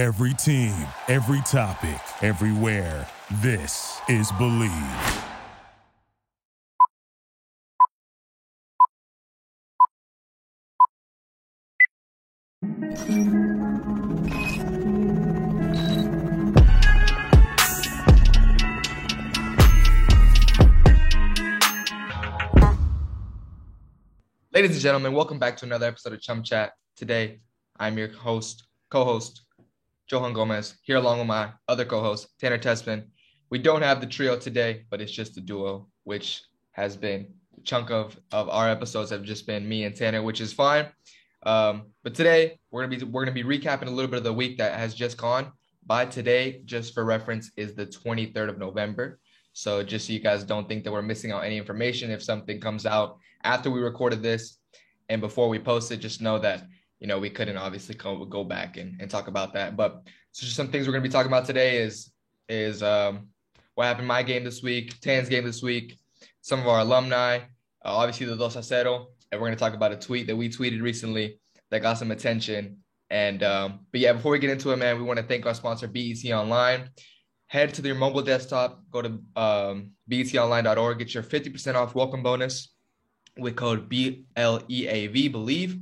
Every team, every topic, everywhere. This is Bleav. Ladies and gentlemen, welcome back to another episode of Chum Chat. Today, I'm your host, co-host, Johan Gomez, here along with my other co-host, Tanner Tessmann. We don't have the trio today, but it's just a duo, which has been a chunk of, of our episodes have just been me and Tanner, which is fine. Um, but today we're gonna be we're gonna be recapping a little bit of the week that has just gone. By today, just for reference, is the 23rd of November. So just so you guys don't think that we're missing out any information, if something comes out after we recorded this and before we post it, just know that you know we couldn't obviously go, go back and, and talk about that. But so just some things we're gonna be talking about today is is um, what happened my game this week, Tan's game this week, some of our alumni, uh, obviously the Dos a Cero, and we're gonna talk about a tweet that we tweeted recently that got some attention. And um, but yeah, before we get into it, man, we want to thank our sponsor BetOnline. Head to your mobile desktop, go to um, betonline.org, get your 50% off welcome bonus with code BLEAV, believe.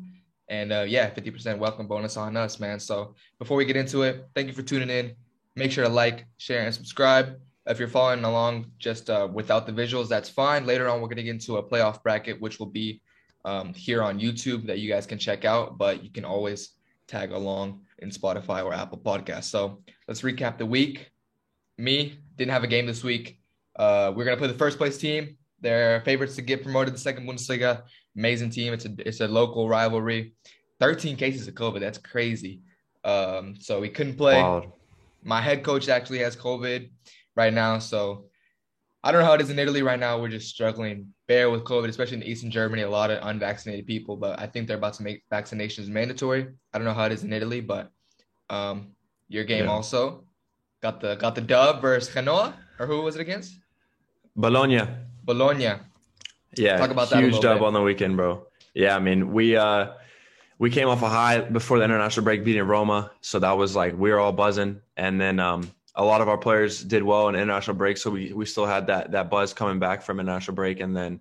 And uh, yeah, 50% welcome bonus on us, man. So before we get into it, thank you for tuning in. Make sure to like, share, and subscribe. If you're following along just uh, without the visuals, that's fine. Later on, we're going to get into a playoff bracket, which will be um, here on YouTube that you guys can check out, but you can always tag along in Spotify or Apple Podcasts. So let's recap the week. Me didn't have a game this week. Uh, we're going to play the first place team. They're favorites to get promoted to the second Bundesliga. Amazing team. It's a it's a local rivalry. 13 cases of COVID. That's crazy. Um, so we couldn't play. Wild. My head coach actually has COVID right now. So I don't know how it is in Italy right now. We're just struggling bare with COVID, especially in Eastern Germany. A lot of unvaccinated people, but I think they're about to make vaccinations mandatory. I don't know how it is in Italy, but um, your game Yeah. also got the got the dub versus Genoa, or who was it against? Bologna. Bologna. Yeah. Talk about that huge dub bit. on the weekend, bro. Yeah, I mean, we uh we came off a high before the international break beating Roma, so that was like we were all buzzing and then um a lot of our players did well in international break, so we we still had that that buzz coming back from international break and then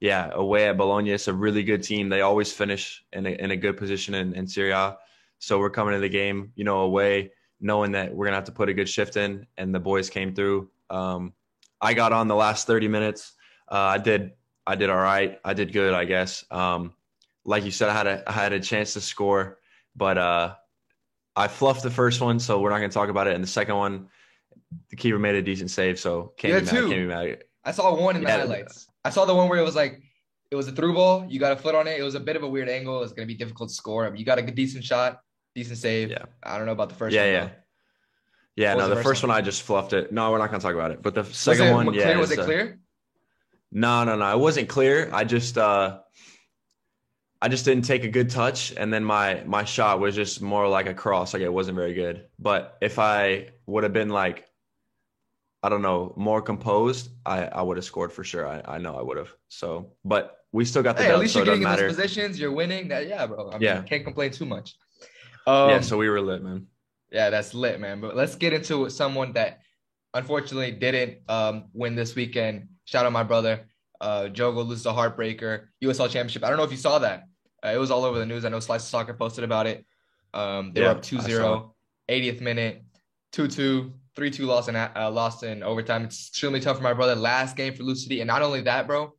yeah, away at Bologna, it's a really good team. They always finish in a, in a good position in, in Serie A. So we're coming to the game, you know, away, knowing that we're gonna have to put a good shift in, and the boys came through. Um, I got on the last 30 minutes. Uh, I did I did all right. I did good, I guess. Um, like you said, I had a I had a chance to score, but uh, I fluffed the first one, so we're not going to talk about it. And the second one, the keeper made a decent save, so can't Yeah, be mad. two. Can't be mad. I saw one in the Yeah. highlights. I saw the one where it was like it was a through ball. You got a foot on it. It was a bit of a weird angle. It's gonna be difficult to score. You got a decent shot, decent save. Yeah. I don't know about the first Yeah, one. yeah. though. Yeah, What no, the the first first one? one I just fluffed it. No, we're not going to talk about it. But the Was second it one, clear? yeah, was it clear? No, no, no. It wasn't clear. I just uh I just didn't take a good touch and then my my shot was just more like a cross, like it wasn't very good. But if I would have been like I don't know, more composed, I I would have scored for sure. I I know I would have. So, but we still got the Hey, at least so you're getting in those positions. You're winning. That yeah, bro. I mean, Yeah. can't complain too much. Um, yeah, so we were lit, man. Yeah, that's lit, man. But let's get into someone that unfortunately didn't um, win this weekend. Shout out my brother. Uh, Jogo loses a heartbreaker. USL Championship. I don't know if you saw that. Uh, it was all over the news. I know Slice of Soccer posted about it. Um, they Yeah, were up 2-0, 80th minute, 2 2, 3 2 loss in, uh, lost in overtime. It's extremely tough for my brother. Last game for Lou City. And not only that, bro,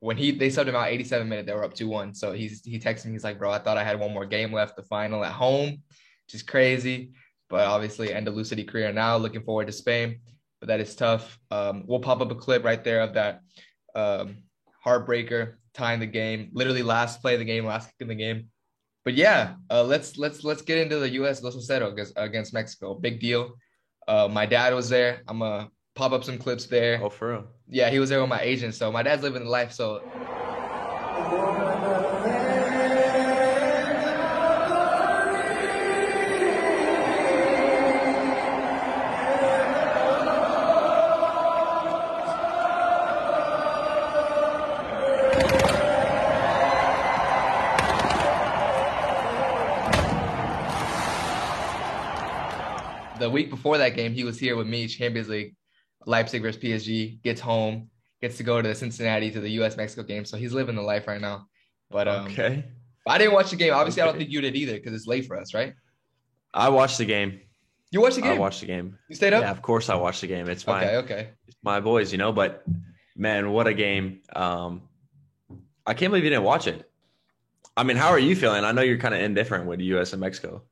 when he they subbed him out 87 minute, they were up 2 1. So he's he texted me, he's like, bro, I thought I had one more game left, the final at home, which is crazy. But obviously, end of Lou City career now. Looking forward to Spain, but that is tough. Um, we'll pop up a clip right there of that um, heartbreaker tying the game, literally last play of the game, last kick in the game. But yeah, uh, let's let's let's get into the U.S. Los Cero against, against Mexico. Big deal. Uh, my dad was there. I'm gonna pop up some clips there. Oh, for real. Yeah, he was there with my agent. So my dad's living the life. So the week before that game, he was here with me, Champions League, Leipzig versus PSG. Gets home, gets to go to the Cincinnati to the U.S. Mexico game. So he's living the life right now. But um, okay. I didn't watch the game. Obviously, I don't think you did either because it's late for us, right? I watched the game. You watched the game? I watched the game. you stayed up. Yeah, of course I watched the game. It's my okay, okay. It's my boys, you know. But man, what a game! Um, I can't believe you didn't watch it. I mean, how are you feeling? I know you're kind of indifferent with the U.S. and Mexico.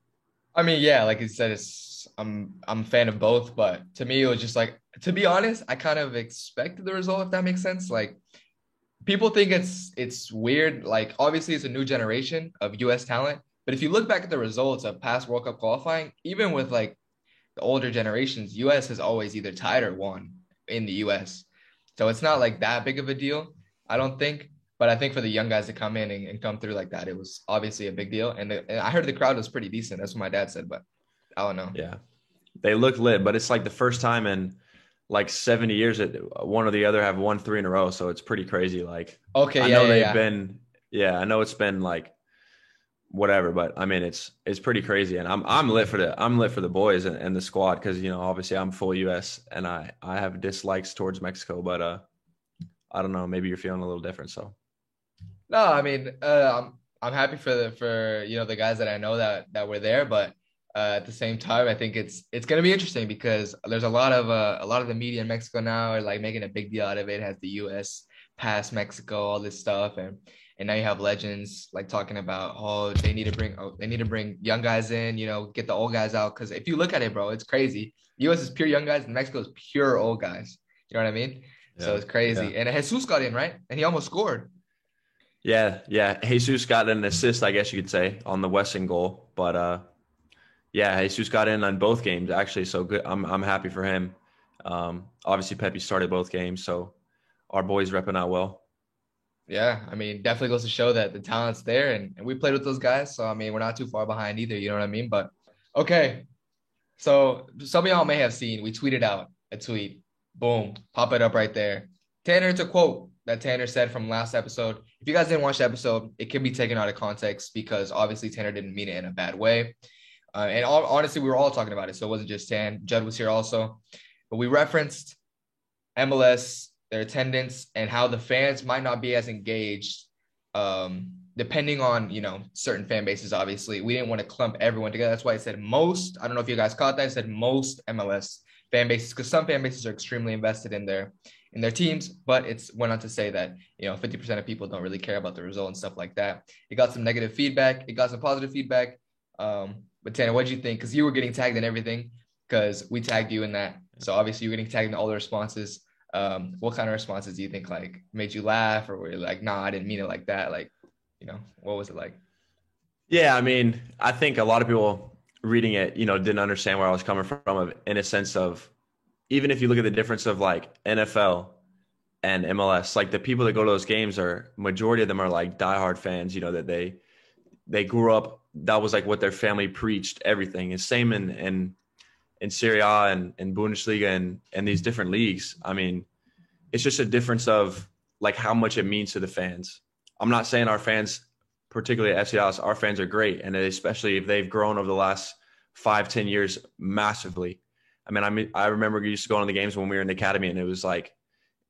I mean, yeah, like you said, it's I'm I'm a fan of both, but to me, it was just like to be honest, I kind of expected the result, if that makes sense. Like people think it's it's weird. Like obviously, it's a new generation of U.S. talent, but if you look back at the results of past World Cup qualifying, even with like the older generations, U.S. has always either tied or won in the U.S. So it's not like that big of a deal, I don't think. But I think for the young guys to come in and, and come through like that, it was obviously a big deal. And, the, and I heard the crowd was pretty decent. That's what my dad said, but I don't know. Yeah, they look lit, but it's like the first time in like 70 years that one or the other have won three in a row. So it's pretty crazy. Like Okay, I yeah, know yeah, they've yeah. been, yeah, I know it's been like whatever, but I mean it's it's pretty crazy, and I'm I'm lit for the I'm lit for the boys and, and the squad because you know obviously I'm full U.S. and I I have dislikes towards Mexico, but uh I don't know maybe you're feeling a little different. So No, I mean, uh, I'm I'm happy for the for you know the guys that I know that that were there, but uh, at the same time, I think it's it's gonna be interesting because there's a lot of uh, a lot of the media in Mexico now are like making a big deal out of it. it has the U.S. past Mexico, all this stuff, and and now you have legends like talking about oh they need to bring oh they need to bring young guys in, you know, get the old guys out because if you look at it, bro, it's crazy. U.S. is pure young guys, and Mexico is pure old guys. You know what I mean? So it's crazy. And Jesus got in right, and he almost scored. yeah, yeah, Jesus got an assist, I guess you could say, on the Weston goal, but uh yeah, Jesus got in on both games actually, so good. I'm I'm happy for him. Um, obviously Pepi started both games, so our boys repping out well. Yeah, I mean, definitely goes to show that the talent's there, and, and we played with those guys. So I mean, we're not too far behind either. You know what I mean? But okay, so some of y'all may have seen we tweeted out a tweet. Boom, pop it up right there. Tanner, a quote that Tanner said from last episode. If you guys didn't watch the episode, it can be taken out of context because obviously Tanner didn't mean it in a bad way. Uh, and all, honestly, we were all talking about it, so it wasn't just Tan. Judd was here also, but we referenced MLS, their attendance, and how the fans might not be as engaged, um, depending on you know certain fan bases. Obviously, we didn't want to clump everyone together. That's why I said most. I don't know if you guys caught that. I said most MLS fan bases because some fan bases are extremely invested in their in their teams, but it's went on to say that you know 50% of people don't really care about the result and stuff like that. It got some negative feedback. It got some positive feedback. Um, but Tanner, what do you think? Because you were getting tagged in everything because we tagged you in that. So obviously you're getting tagged in all the responses. Um, what kind of responses do you think like made you laugh or were you like, nah, I didn't mean it like that? Like, you know, what was it like? Yeah, I mean, I think a lot of people reading it, you know, didn't understand where I was coming from of in a sense of even if you look at the difference of like NFL and MLS, like the people that go to those games are majority of them are like diehard fans, you know, that they they grew up that was like what their family preached, everything. And same in in in Serie A and, and Bundesliga and and these different leagues. I mean, it's just a difference of like how much it means to the fans. I'm not saying our fans particularly at FC Dallas, our fans are great, and especially if they've grown over the last five, ten years massively. I mean, I mean, I remember used to go on the games when we were in the academy, and it was like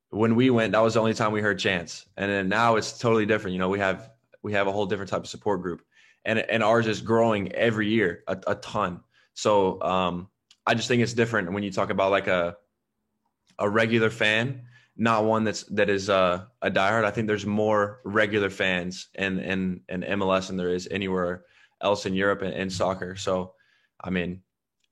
when we went, that was the only time we heard chants. And then now it's totally different. You know, we have we have a whole different type of support group, and and ours is growing every year a, a ton. So um, I just think it's different when you talk about like a a regular fan not one that's that is uh, a diehard. I think there's more regular fans in in in MLS than there is anywhere else in Europe in, in soccer. So, I mean,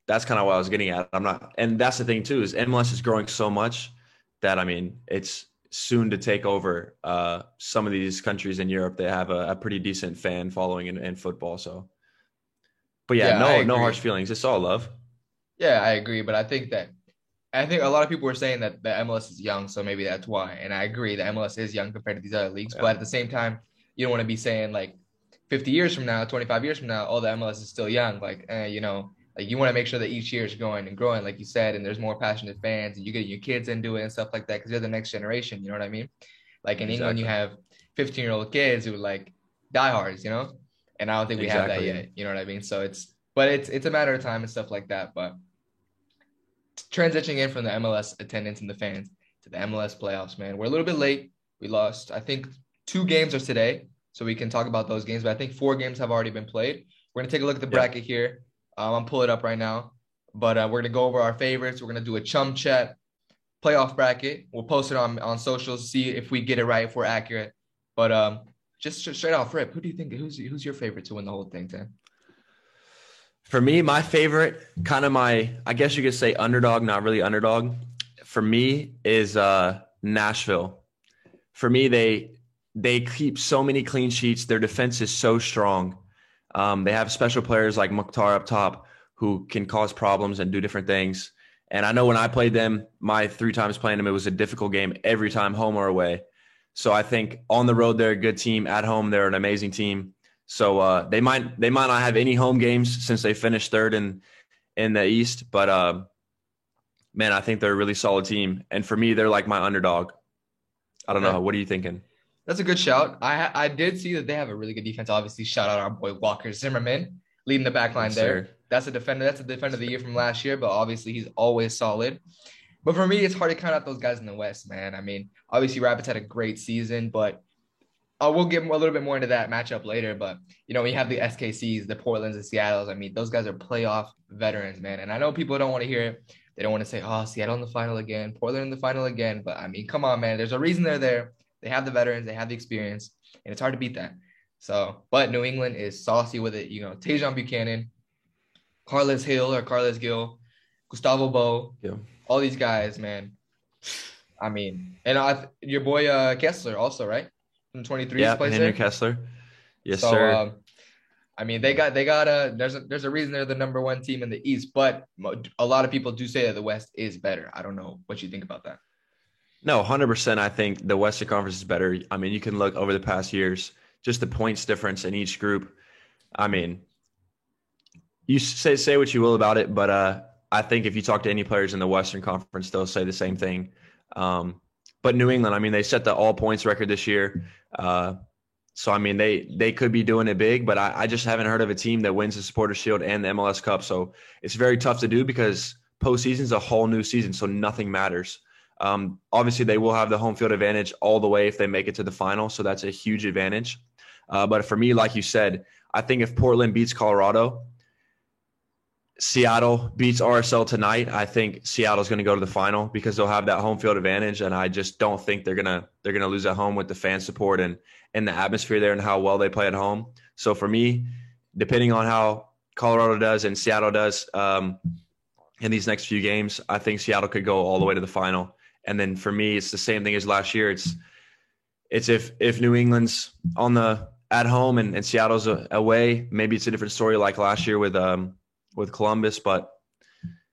that's kind of what I was getting at. I'm not, and that's the thing too is MLS is growing so much that I mean it's soon to take over uh, some of these countries in Europe. They have a, a pretty decent fan following in, in football. So, but yeah, Yeah, no no harsh feelings. It's all love. Yeah, I agree, but I think that I think a lot of people were saying that the MLS is young, so maybe that's why. And I agree the MLS is young compared to these other leagues, Yeah. but at the same time, you don't want to be saying like 50 years from now, 25 years from now, oh, the MLS is still young. Like, eh, you know, like you want to make sure that each year is growing and growing, like you said, and there's more passionate fans, and you get your kids into it and stuff like that because they're the next generation. You know what I mean? Like in England, you have 15 year old kids who like diehards, you know, and I don't think we have that yet. You know what I mean? So it's, but it's it's a matter of time and stuff like that. But transitioning in from the MLS attendance and the fans to the MLS playoffs, man. We're a little bit late. We lost, I think, two games are today, so we can talk about those games. But I think four games have already been played. We're gonna take a look at the bracket here. Um, I'm pulling it up right now, but uh, we're gonna go over our favorites. We're gonna do a chum chat playoff bracket. We'll post it on on socials, see if we get it right, if we're accurate. But um, just straight off rip, who do you think who's who's your favorite to win the whole thing, Tan? For me, my favorite, kind of my, I guess you could say underdog, not really underdog. For me, is uh, Nashville. For me, they they keep so many clean sheets. Their defense is so strong. Um, they have special players like Mukhtar up top who can cause problems and do different things. And I know when I played them, my three times playing them, it was a difficult game every time, home or away. So I think on the road they're a good team. At home they're an amazing team. So uh, they might they might not have any home games since they finished third in in the East, but uh, man, I think they're a really solid team. And for me, they're like my underdog. I don't know. What are you thinking? That's a good shout. I I did see that they have a really good defense. Obviously, shout out our boy Walker Zimmerman leading the back line yes, there. Sir. That's a defender. That's a defender of the year from last year, but obviously he's always solid. But for me, it's hard to count out those guys in the West, man. I mean, obviously Rapids had a great season, but uh, we'll get a little bit more into that matchup later. But you know, we have the SKCs, the Portlands, and Seattle's. I mean, those guys are playoff veterans, man. And I know people don't want to hear it. They don't want to say, "Oh, Seattle in the final again, Portland in the final again." But I mean, come on, man. There's a reason they're there. They have the veterans, they have the experience, and it's hard to beat that. So, but New England is saucy with it. You know, Tajon Buchanan, Carlos Hill or Carlos Gil, Gustavo Bou, yeah. all these guys, man. I mean, and I, your boy uh, Kessler also, right? From 23 yeah, Henry there? Kessler. Yes, so, sir. Um, I mean, they got they got a there's a there's a reason they're the number one team in the East, but a lot of people do say that the West is better. I don't know what you think about that. No, hundred percent. I think the Western Conference is better. I mean, you can look over the past years, just the points difference in each group. I mean, you say say what you will about it, but uh, I think if you talk to any players in the Western Conference, they'll say the same thing. Um, but New England, I mean, they set the all points record this year. Uh, so I mean, they they could be doing it big, but I, I, just haven't heard of a team that wins the Supporter Shield and the MLS Cup. So it's very tough to do because postseason is a whole new season, so nothing matters. Um, obviously, they will have the home field advantage all the way if they make it to the final, so that's a huge advantage. Uh, but for me, like you said, I think if Portland beats Colorado, Seattle beats RSL tonight, I think Seattle's going to go to the final because they'll have that home field advantage, and I just don't think they're gonna they're gonna lose at home with the fan support and and the atmosphere there and how well they play at home. So for me, depending on how Colorado does and Seattle does um, in these next few games, I think Seattle could go all the way to the final. And then for me, it's the same thing as last year. It's it's if if New England's on the at home and, and Seattle's away, maybe it's a different story like last year with um with Columbus. But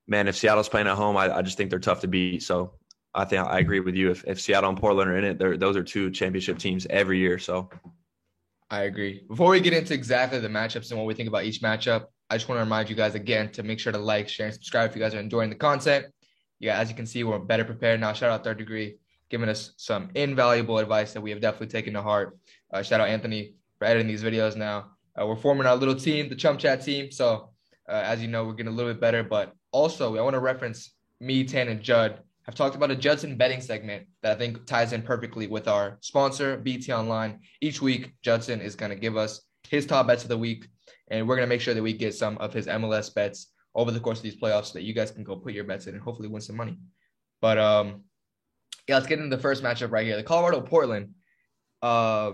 man, if Seattle's playing at home, I, I just think they're tough to beat. So I think I agree with you. If, if Seattle and Portland are in it, those are two championship teams every year. So I agree. Before we get into exactly the matchups and what we think about each matchup, I just want to remind you guys again to make sure to like, share, and subscribe if you guys are enjoying the content. Yeah, as you can see, we're better prepared now. Shout out Third Degree, giving us some invaluable advice that we have definitely taken to heart. Uh, shout out Anthony for editing these videos now. Uh, we're forming our little team, the Chum Chat team. So uh, as you know, we're getting a little bit better. But also, I want to reference me, Tan, and Judd. I've talked about a Judson betting segment that I think ties in perfectly with our sponsor, BetOnline. Each week, Judson is going to give us his top bets of the week, and we're going to make sure that we get some of his MLS bets over the course of these playoffs so that you guys can go put your bets in and hopefully win some money. But um, yeah, let's get into the first matchup right here. The Colorado Portland. Uh,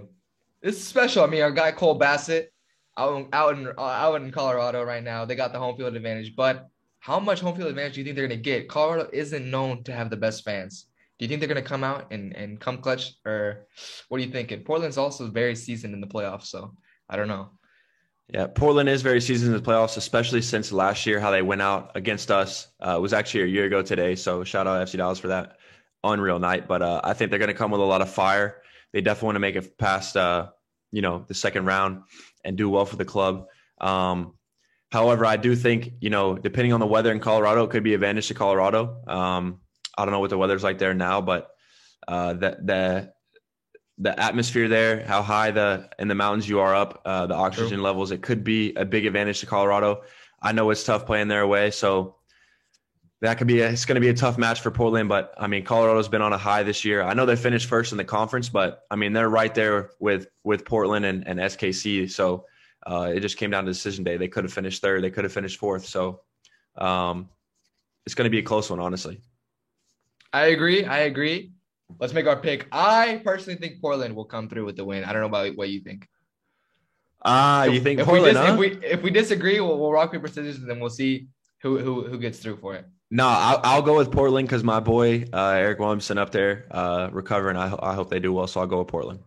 is special. I mean, our guy Cole Bassett out, out in uh, out in Colorado right now. They got the home field advantage, but how much home field advantage do you think they're going to get? Colorado isn't known to have the best fans. Do you think they're going to come out and, and come clutch, or what are you thinking? Portland's also very seasoned in the playoffs, so I don't know. Yeah, Portland is very seasoned in the playoffs, especially since last year how they went out against us. Uh, was actually a year ago today, so shout out to FC Dallas for that unreal night. But uh, I think they're going to come with a lot of fire. They definitely want to make it past, uh, you know, the second round and do well for the club. Um, however, I do think you know, depending on the weather in Colorado, it could be advantage to Colorado. Um, I don't know what the weather's like there now, but uh, the the atmosphere there, how high the in the mountains you are up, uh, the oxygen True. levels, it could be a big advantage to Colorado. I know it's tough playing their way, so that could be a, it's going to be a tough match for Portland, but I mean Colorado's been on a high this year. I know they finished first in the conference, but I mean they're right there with with Portland and, and SKC. So uh, it just came down to decision day. They could have finished third, they could have finished fourth. So um, it's going to be a close one, honestly. I agree. I agree. Let's make our pick. I personally think Portland will come through with the win. I don't know about what you think. Ah, uh, you think if Portland? We dis- huh? If we if we disagree, we'll, we'll rock paper scissors, and then we'll see who who who gets through for it. No, I'll, I'll go with Portland because my boy uh, Eryk Williamson up there uh, recovering. I, I hope they do well, so I'll go with Portland.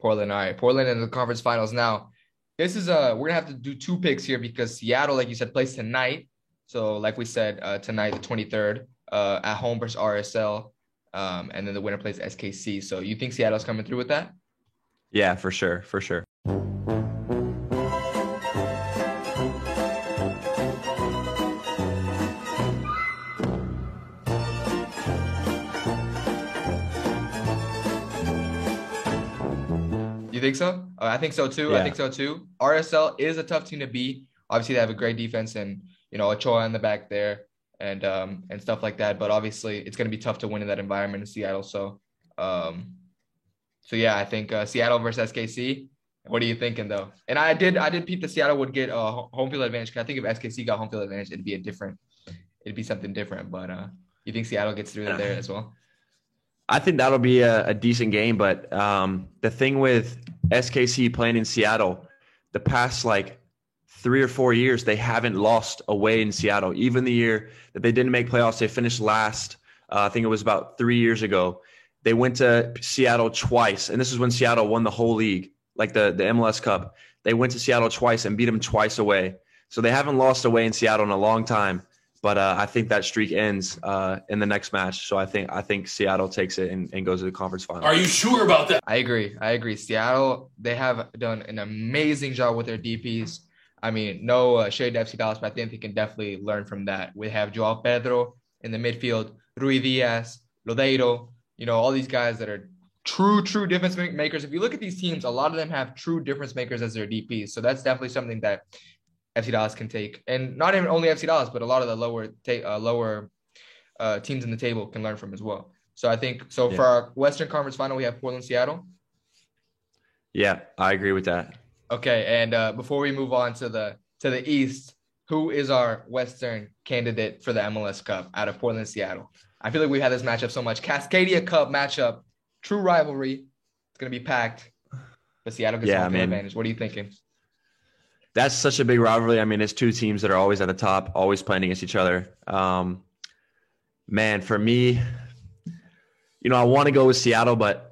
Portland, all right. Portland in the conference finals. Now, this is a we're gonna have to do two picks here because Seattle, like you said, plays tonight. So, like we said, uh, tonight the twenty third, uh, at home versus RSL, um, and then the winner plays SKC. So, you think Seattle's coming through with that? Yeah, for sure, for sure. You think so? Uh, I think so too. Yeah. I think so too. RSL is a tough team to beat. Obviously, they have a great defense and you know Ochoa in the back there and um and stuff like that. But obviously, it's going to be tough to win in that environment in Seattle. So, um, so yeah, I think uh, Seattle versus SKC. What are you thinking though? And I did I did peep that Seattle would get a uh, home field advantage. Cause I think if SKC got home field advantage, it'd be a different, it'd be something different. But uh, you think Seattle gets through there as well? I think that'll be a, a decent game, but um, the thing with SKC playing in Seattle, the past like three or four years, they haven't lost away in Seattle. Even the year that they didn't make playoffs, they finished last. Uh, I think it was about three years ago. They went to Seattle twice, and this is when Seattle won the whole league, like the the MLS Cup. They went to Seattle twice and beat them twice away. So they haven't lost away in Seattle in a long time. But uh, I think that streak ends uh, in the next match. So I think I think Seattle takes it and, and goes to the conference final. Are you sure about that? I agree. I agree. Seattle, they have done an amazing job with their DPs. I mean, no uh, shade to FC Dallas, but I think they can definitely learn from that. We have Joao Pedro in the midfield, Ruidíaz, Lodeiro, you know, all these guys that are true, true difference makers. If you look at these teams, a lot of them have true difference makers as their DPs. So that's definitely something that FC Dallas can take, and not even only FC Dallas, but a lot of the lower ta- uh, lower uh, teams in the table can learn from as well. So I think so Yeah. for our Western Conference final, we have Portland, Seattle. Yeah, I agree with that. Okay, and uh, before we move on to the to the East, who is our Western candidate for the MLS Cup out of Portland, Seattle? I feel like we had this matchup so much. Cascadia Cup matchup, true rivalry. It's gonna be packed, but Seattle gets Yeah, home advantage. What are you thinking? That's such a big rivalry. I mean, it's two teams that are always at the top, always playing against each other. Um, man, for me, you know, I want to go with Seattle, but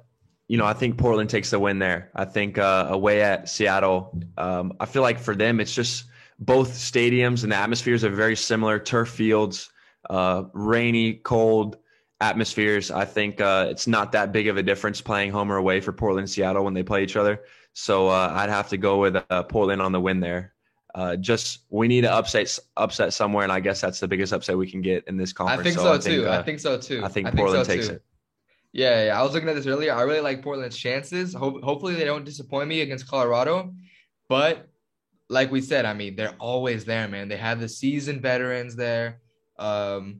you know, I think Portland takes the win there. I think uh, away at Seattle, um, I feel like for them, it's just both stadiums and the atmospheres are very similar. Turf fields, uh, rainy, cold atmospheres. I think uh, it's not that big of a difference playing home or away for Portland Seattle when they play each other. So uh, I'd have to go with uh, Portland on the win there. Uh, just we need to upset upset somewhere, and I guess that's the biggest upset we can get in this conference. I think so, I too. I think so too. I think Portland takes it. Yeah, yeah, I was looking at this earlier. I really like Portland's chances. Ho- hopefully, they don't disappoint me against Colorado. But like we said, I mean, they're always there, man. They have the seasoned veterans there. Um,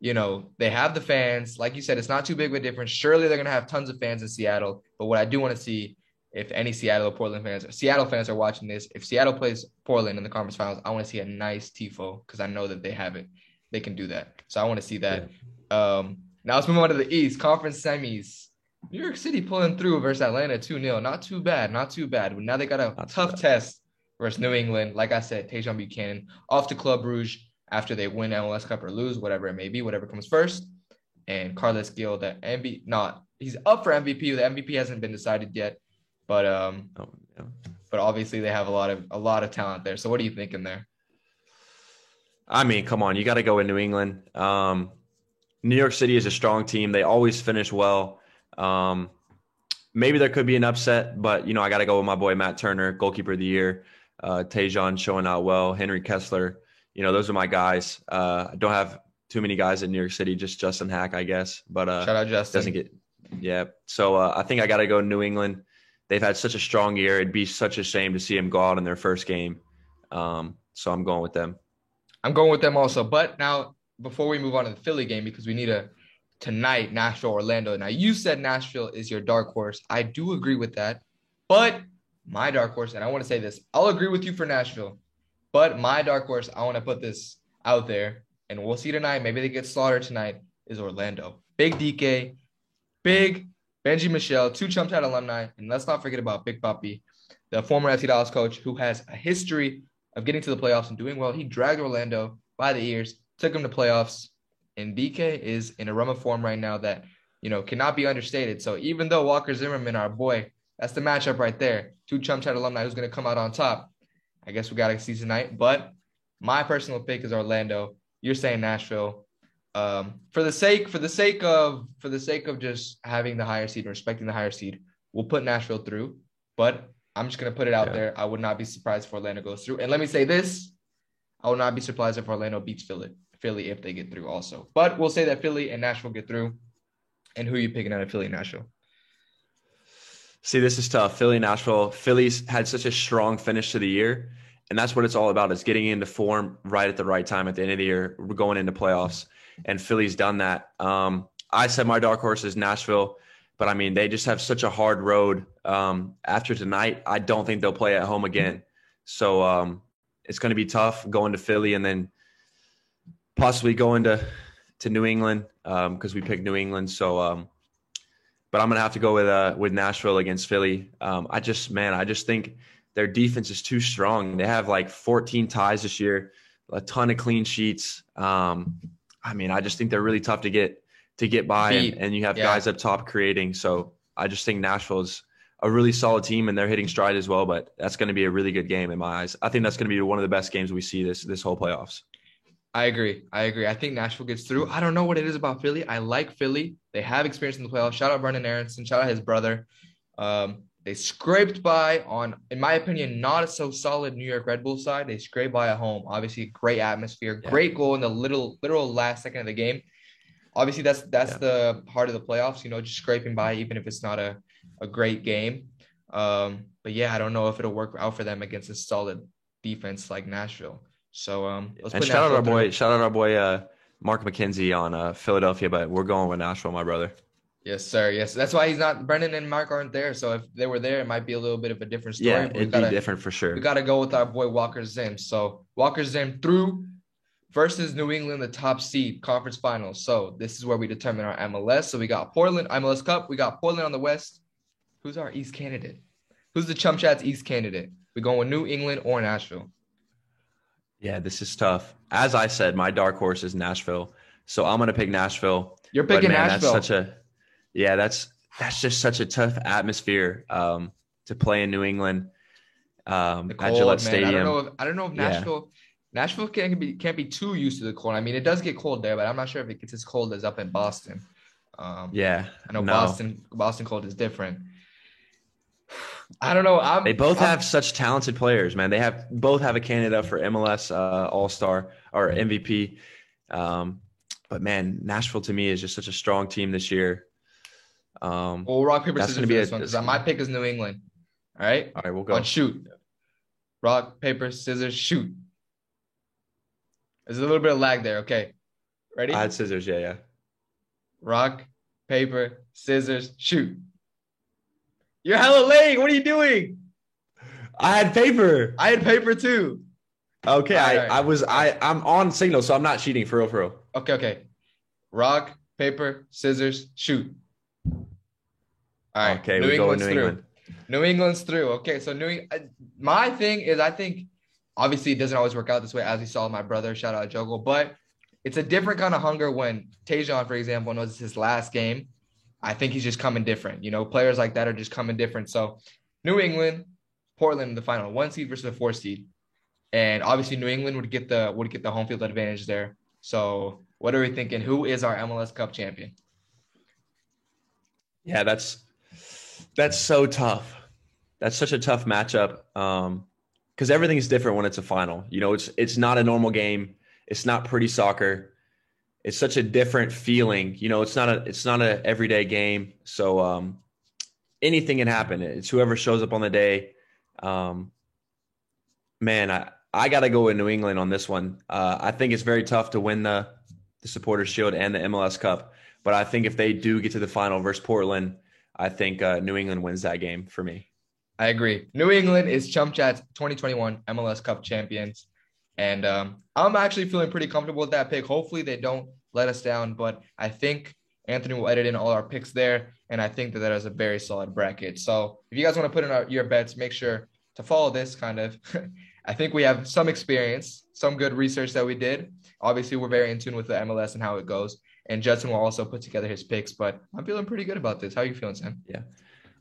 you know, they have the fans. Like you said, it's not too big of a difference. Surely they're gonna have tons of fans in Seattle. But what I do want to see, if any Seattle or Portland fans, or Seattle fans are watching this, if Seattle plays Portland in the conference finals, I want to see a nice tifo because I know that they have it. They can do that. So I want to see that. Um, now let's move on to the East Conference semis. New York City pulling through versus Atlanta 2 0. Not too bad. Not too bad. But now they got a Not tough test versus New England. Like I said, Tajon Buchanan off to Club Brugge after they win MLS Cup or lose, whatever it may be, whatever comes first. And Carlos Gil, the MV, not he's up for MVP. The MVP hasn't been decided yet, but um, Oh, yeah. but obviously they have a lot of a lot of talent there. So what are you thinking there? I mean, come on, you got to go in New England. Um, New York City is a strong team. They always finish well. Um, maybe there could be an upset, but you know, I got to go with my boy Matt Turner, goalkeeper of the year. Uh, Tajon showing out well. Henry Kessler. You know, those are my guys. Uh, I don't have too many guys in New York City, just Justin Haak, I guess. But uh, Shout out Justin. doesn't get yeah. So uh, I think I got to go New England. They've had such a strong year. It'd be such a shame to see them go out in their first game. Um, so I'm going with them. I'm going with them also. But now before we move on to the Philly game, because we need a tonight Nashville Orlando. Now you said Nashville is your dark horse. I do agree with that, but my dark horse, and I want to say this, I'll agree with you for Nashville, but my dark horse, I want to put this out there, and we'll see tonight. Maybe they get slaughtered tonight. Is Orlando big DK, big Benji Michel, two Chum Chat alumni, and let's not forget about Big Papi, the former FC Dallas coach who has a history of getting to the playoffs and doing well. He dragged Orlando by the ears, took them to playoffs, and DK is in a run of form right now that you know cannot be understated. So even though Walker Zimmerman, our boy, that's the matchup right there. Two Chum Chat alumni who's going to come out on top. I guess we got to see tonight. But my personal pick is Orlando. You're saying Nashville. Um, for the sake for the sake of for the sake of just having the higher seed and respecting the higher seed, we'll put Nashville through. But I'm just gonna put it out yeah. there. I would not be surprised if Orlando goes through. And let me say this: I would not be surprised if Orlando beats Philly. Philly if they get through also. But we'll say that Philly and Nashville get through. And who are you picking out of Philly and Nashville? See, this is tough. Philly, Nashville. Philly's had such a strong finish to the year, and that's what it's all about: is getting into form right at the right time at the end of the year. We're going into playoffs, and Philly's done that. Um, I said my dark horse is Nashville, but I mean they just have such a hard road. Um, after tonight, I don't think they'll play at home again, so um, it's going to be tough going to Philly and then possibly going to to New England because um, we picked New England. So um, but I'm gonna have to go with uh, with Nashville against Philly. Um, I just man, I just think their defense is too strong. They have like 14 ties this year, a ton of clean sheets. Um, I mean, I just think they're really tough to get to get by, and, and, you have yeah. guys up top creating. So I just think Nashville is a really solid team, and they're hitting stride as well. But that's going to be a really good game in my eyes. I think that's going to be one of the best games we see this this whole playoffs. I agree. I agree. I think Nashville gets through. I don't know what it is about Philly. I like Philly. They have experience in the playoffs. Shout out Brenden Aaronson. Shout out his brother. Um, they scraped by on, in my opinion, not a so solid New York Red Bull side. They scraped by at home. Obviously, great atmosphere, yeah. great goal in the little literal last second of the game. Obviously, that's that's yeah. the heart of the playoffs. You know, just scraping by, even if it's not a a great game. Um, but yeah, I don't know if it'll work out for them against a solid defense like Nashville. So um, let's and shout out our boy, shout out our boy uh, Mark McKenzie on uh, Philadelphia, but we're going with Nashville, my brother. Yes, sir. Yes, that's why he's not. Brenden and Mark aren't there. So if they were there, it might be a little bit of a different story. Yeah, it'd gotta, be different for sure. We got to go with our boy Walker Zim. So Walker Zim through versus New England, the top seed conference finals. So this is where we determine our MLS. So we got Portland MLS Cup. We got Portland on the West. Who's our East candidate? Who's the Chum Chat's East candidate? We going with New England or Nashville? Yeah, this is tough. As I said, my dark horse is Nashville, so I'm gonna pick Nashville. You're picking man, Nashville. That's such a yeah. That's that's just such a tough atmosphere um, to play in New England um, cold, at Gillette man. Stadium. I don't know if I don't know if Nashville yeah. Nashville can't be can't be too used to the cold. I mean, it does get cold there, but I'm not sure if it gets as cold as up in Boston. Um, yeah, I know no. Boston Boston cold is different. I don't know. I'm, they both I'm, have such talented players, man. They have both have a candidate for MLS uh, All Star or MVP. Um, but man, Nashville to me is just such a strong team this year. Um, well, rock paper scissors for this one because my pick is New England. All right. All right, we'll go. On shoot. Rock paper scissors shoot. There's a little bit of lag there. Okay. Ready? I had scissors. Yeah, yeah. Rock paper scissors shoot. You're hella late. What are you doing? I had paper. I had paper too. Okay, I, right. I was I I'm on signal, so I'm not cheating for real, for real. Okay, okay. Rock, paper, scissors, shoot. All right. Okay, New we England's go New through. England. New England's through. Okay, so New England. Uh, my thing is I think obviously it doesn't always work out this way, as we saw my brother. Shout out Jogo, but it's a different kind of hunger when Tajon, for example, knows it's his last game I think he's just coming different. You know, players like that are just coming different. So New England, Portland the final, one seed versus the four seed. And obviously New England would get the would get the home field advantage there. So what are we thinking? Who is our MLS Cup champion? Yeah, that's that's so tough. That's such a tough matchup. Um, because everything's different when it's a final. You know, it's it's not a normal game. It's not pretty soccer it's such a different feeling. You know, it's not a it's not a everyday game. So um, anything can happen. It's whoever shows up on the day. Um, man, I I got to go with New England on this one. Uh, I think it's very tough to win the the Supporters Shield and the MLS Cup. But I think if they do get to the final versus Portland, I think uh, New England wins that game for me. I agree. New England is Chum Chat's 2021 MLS Cup champions. And um, I'm actually feeling pretty comfortable with that pick. Hopefully, they don't let us down, but I think Anthony will edit in all our picks there. And I think that that is a very solid bracket. So if you guys want to put in our, your bets, make sure to follow this kind of. I think we have some experience, some good research that we did. Obviously, we're very in tune with the MLS and how it goes. And Justin will also put together his picks, but I'm feeling pretty good about this. How are you feeling, Sam? Yeah,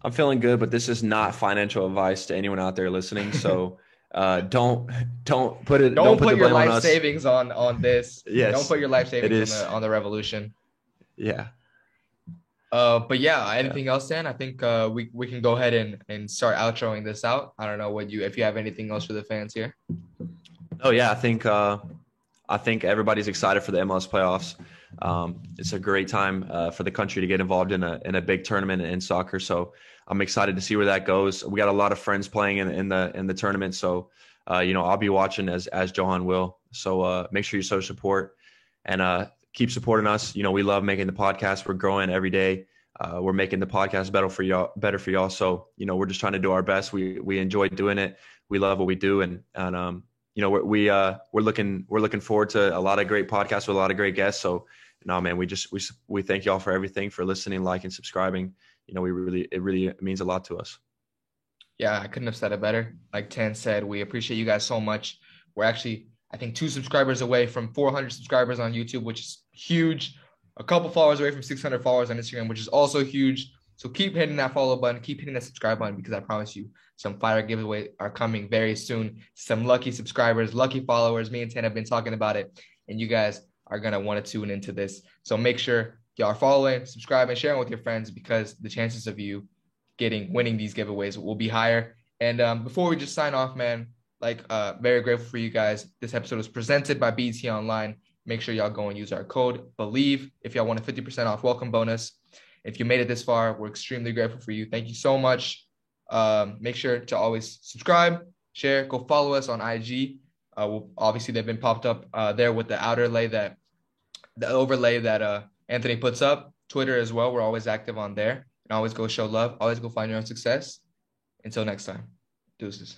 I'm feeling good, but this is not financial advice to anyone out there listening. So uh, don't don't put it. Don't, don't put, put your life savings on on this. Yes, don't put your life savings on the, on the revolution. Yeah. Uh, but yeah, anything yeah. else, Dan? I think uh, we we can go ahead and and start outroing this out. I don't know what you if you have anything else for the fans here. Oh yeah, I think uh, I think everybody's excited for the MLS playoffs. Um, it's a great time uh, for the country to get involved in a in a big tournament in soccer. So I'm excited to see where that goes. We got a lot of friends playing in, in the in the tournament, so uh, you know I'll be watching as as Johan will. So uh, make sure you show support and uh, keep supporting us. You know we love making the podcast. We're growing every day. Uh, we're making the podcast better for y'all. Better for y'all. So you know we're just trying to do our best. We we enjoy doing it. We love what we do, and and um you know we're, we uh we're looking we're looking forward to a lot of great podcasts with a lot of great guests. So no man, we just we we thank y'all for everything for listening, liking, subscribing. You know we really it really means a lot to us. Yeah, I couldn't have said it better. Like Tan said, we appreciate you guys so much. We're actually I think two subscribers away from 400 subscribers on YouTube, which is huge. A couple followers away from 600 followers on Instagram, which is also huge. So keep hitting that follow button, keep hitting that subscribe button because I promise you some fire giveaway are coming very soon. Some lucky subscribers, lucky followers. Me and Tan have been talking about it, and you guys are gonna want to tune into this. So make sure y'all are following, subscribing, sharing with your friends because the chances of you getting winning these giveaways will be higher. And um, before we just sign off, man, like uh, very grateful for you guys. This episode was presented by BetOnline. Make sure y'all go and use our code BLEAV if y'all want a 50% off welcome bonus. If you made it this far, we're extremely grateful for you. Thank you so much. Um, make sure to always subscribe, share, go follow us on IG. Uh, we'll, obviously, they've been popped up uh, there with the outer lay that the overlay that uh, Anthony puts up. Twitter as well. We're always active on there. And always go show love. Always go find your own success. Until next time, deuces.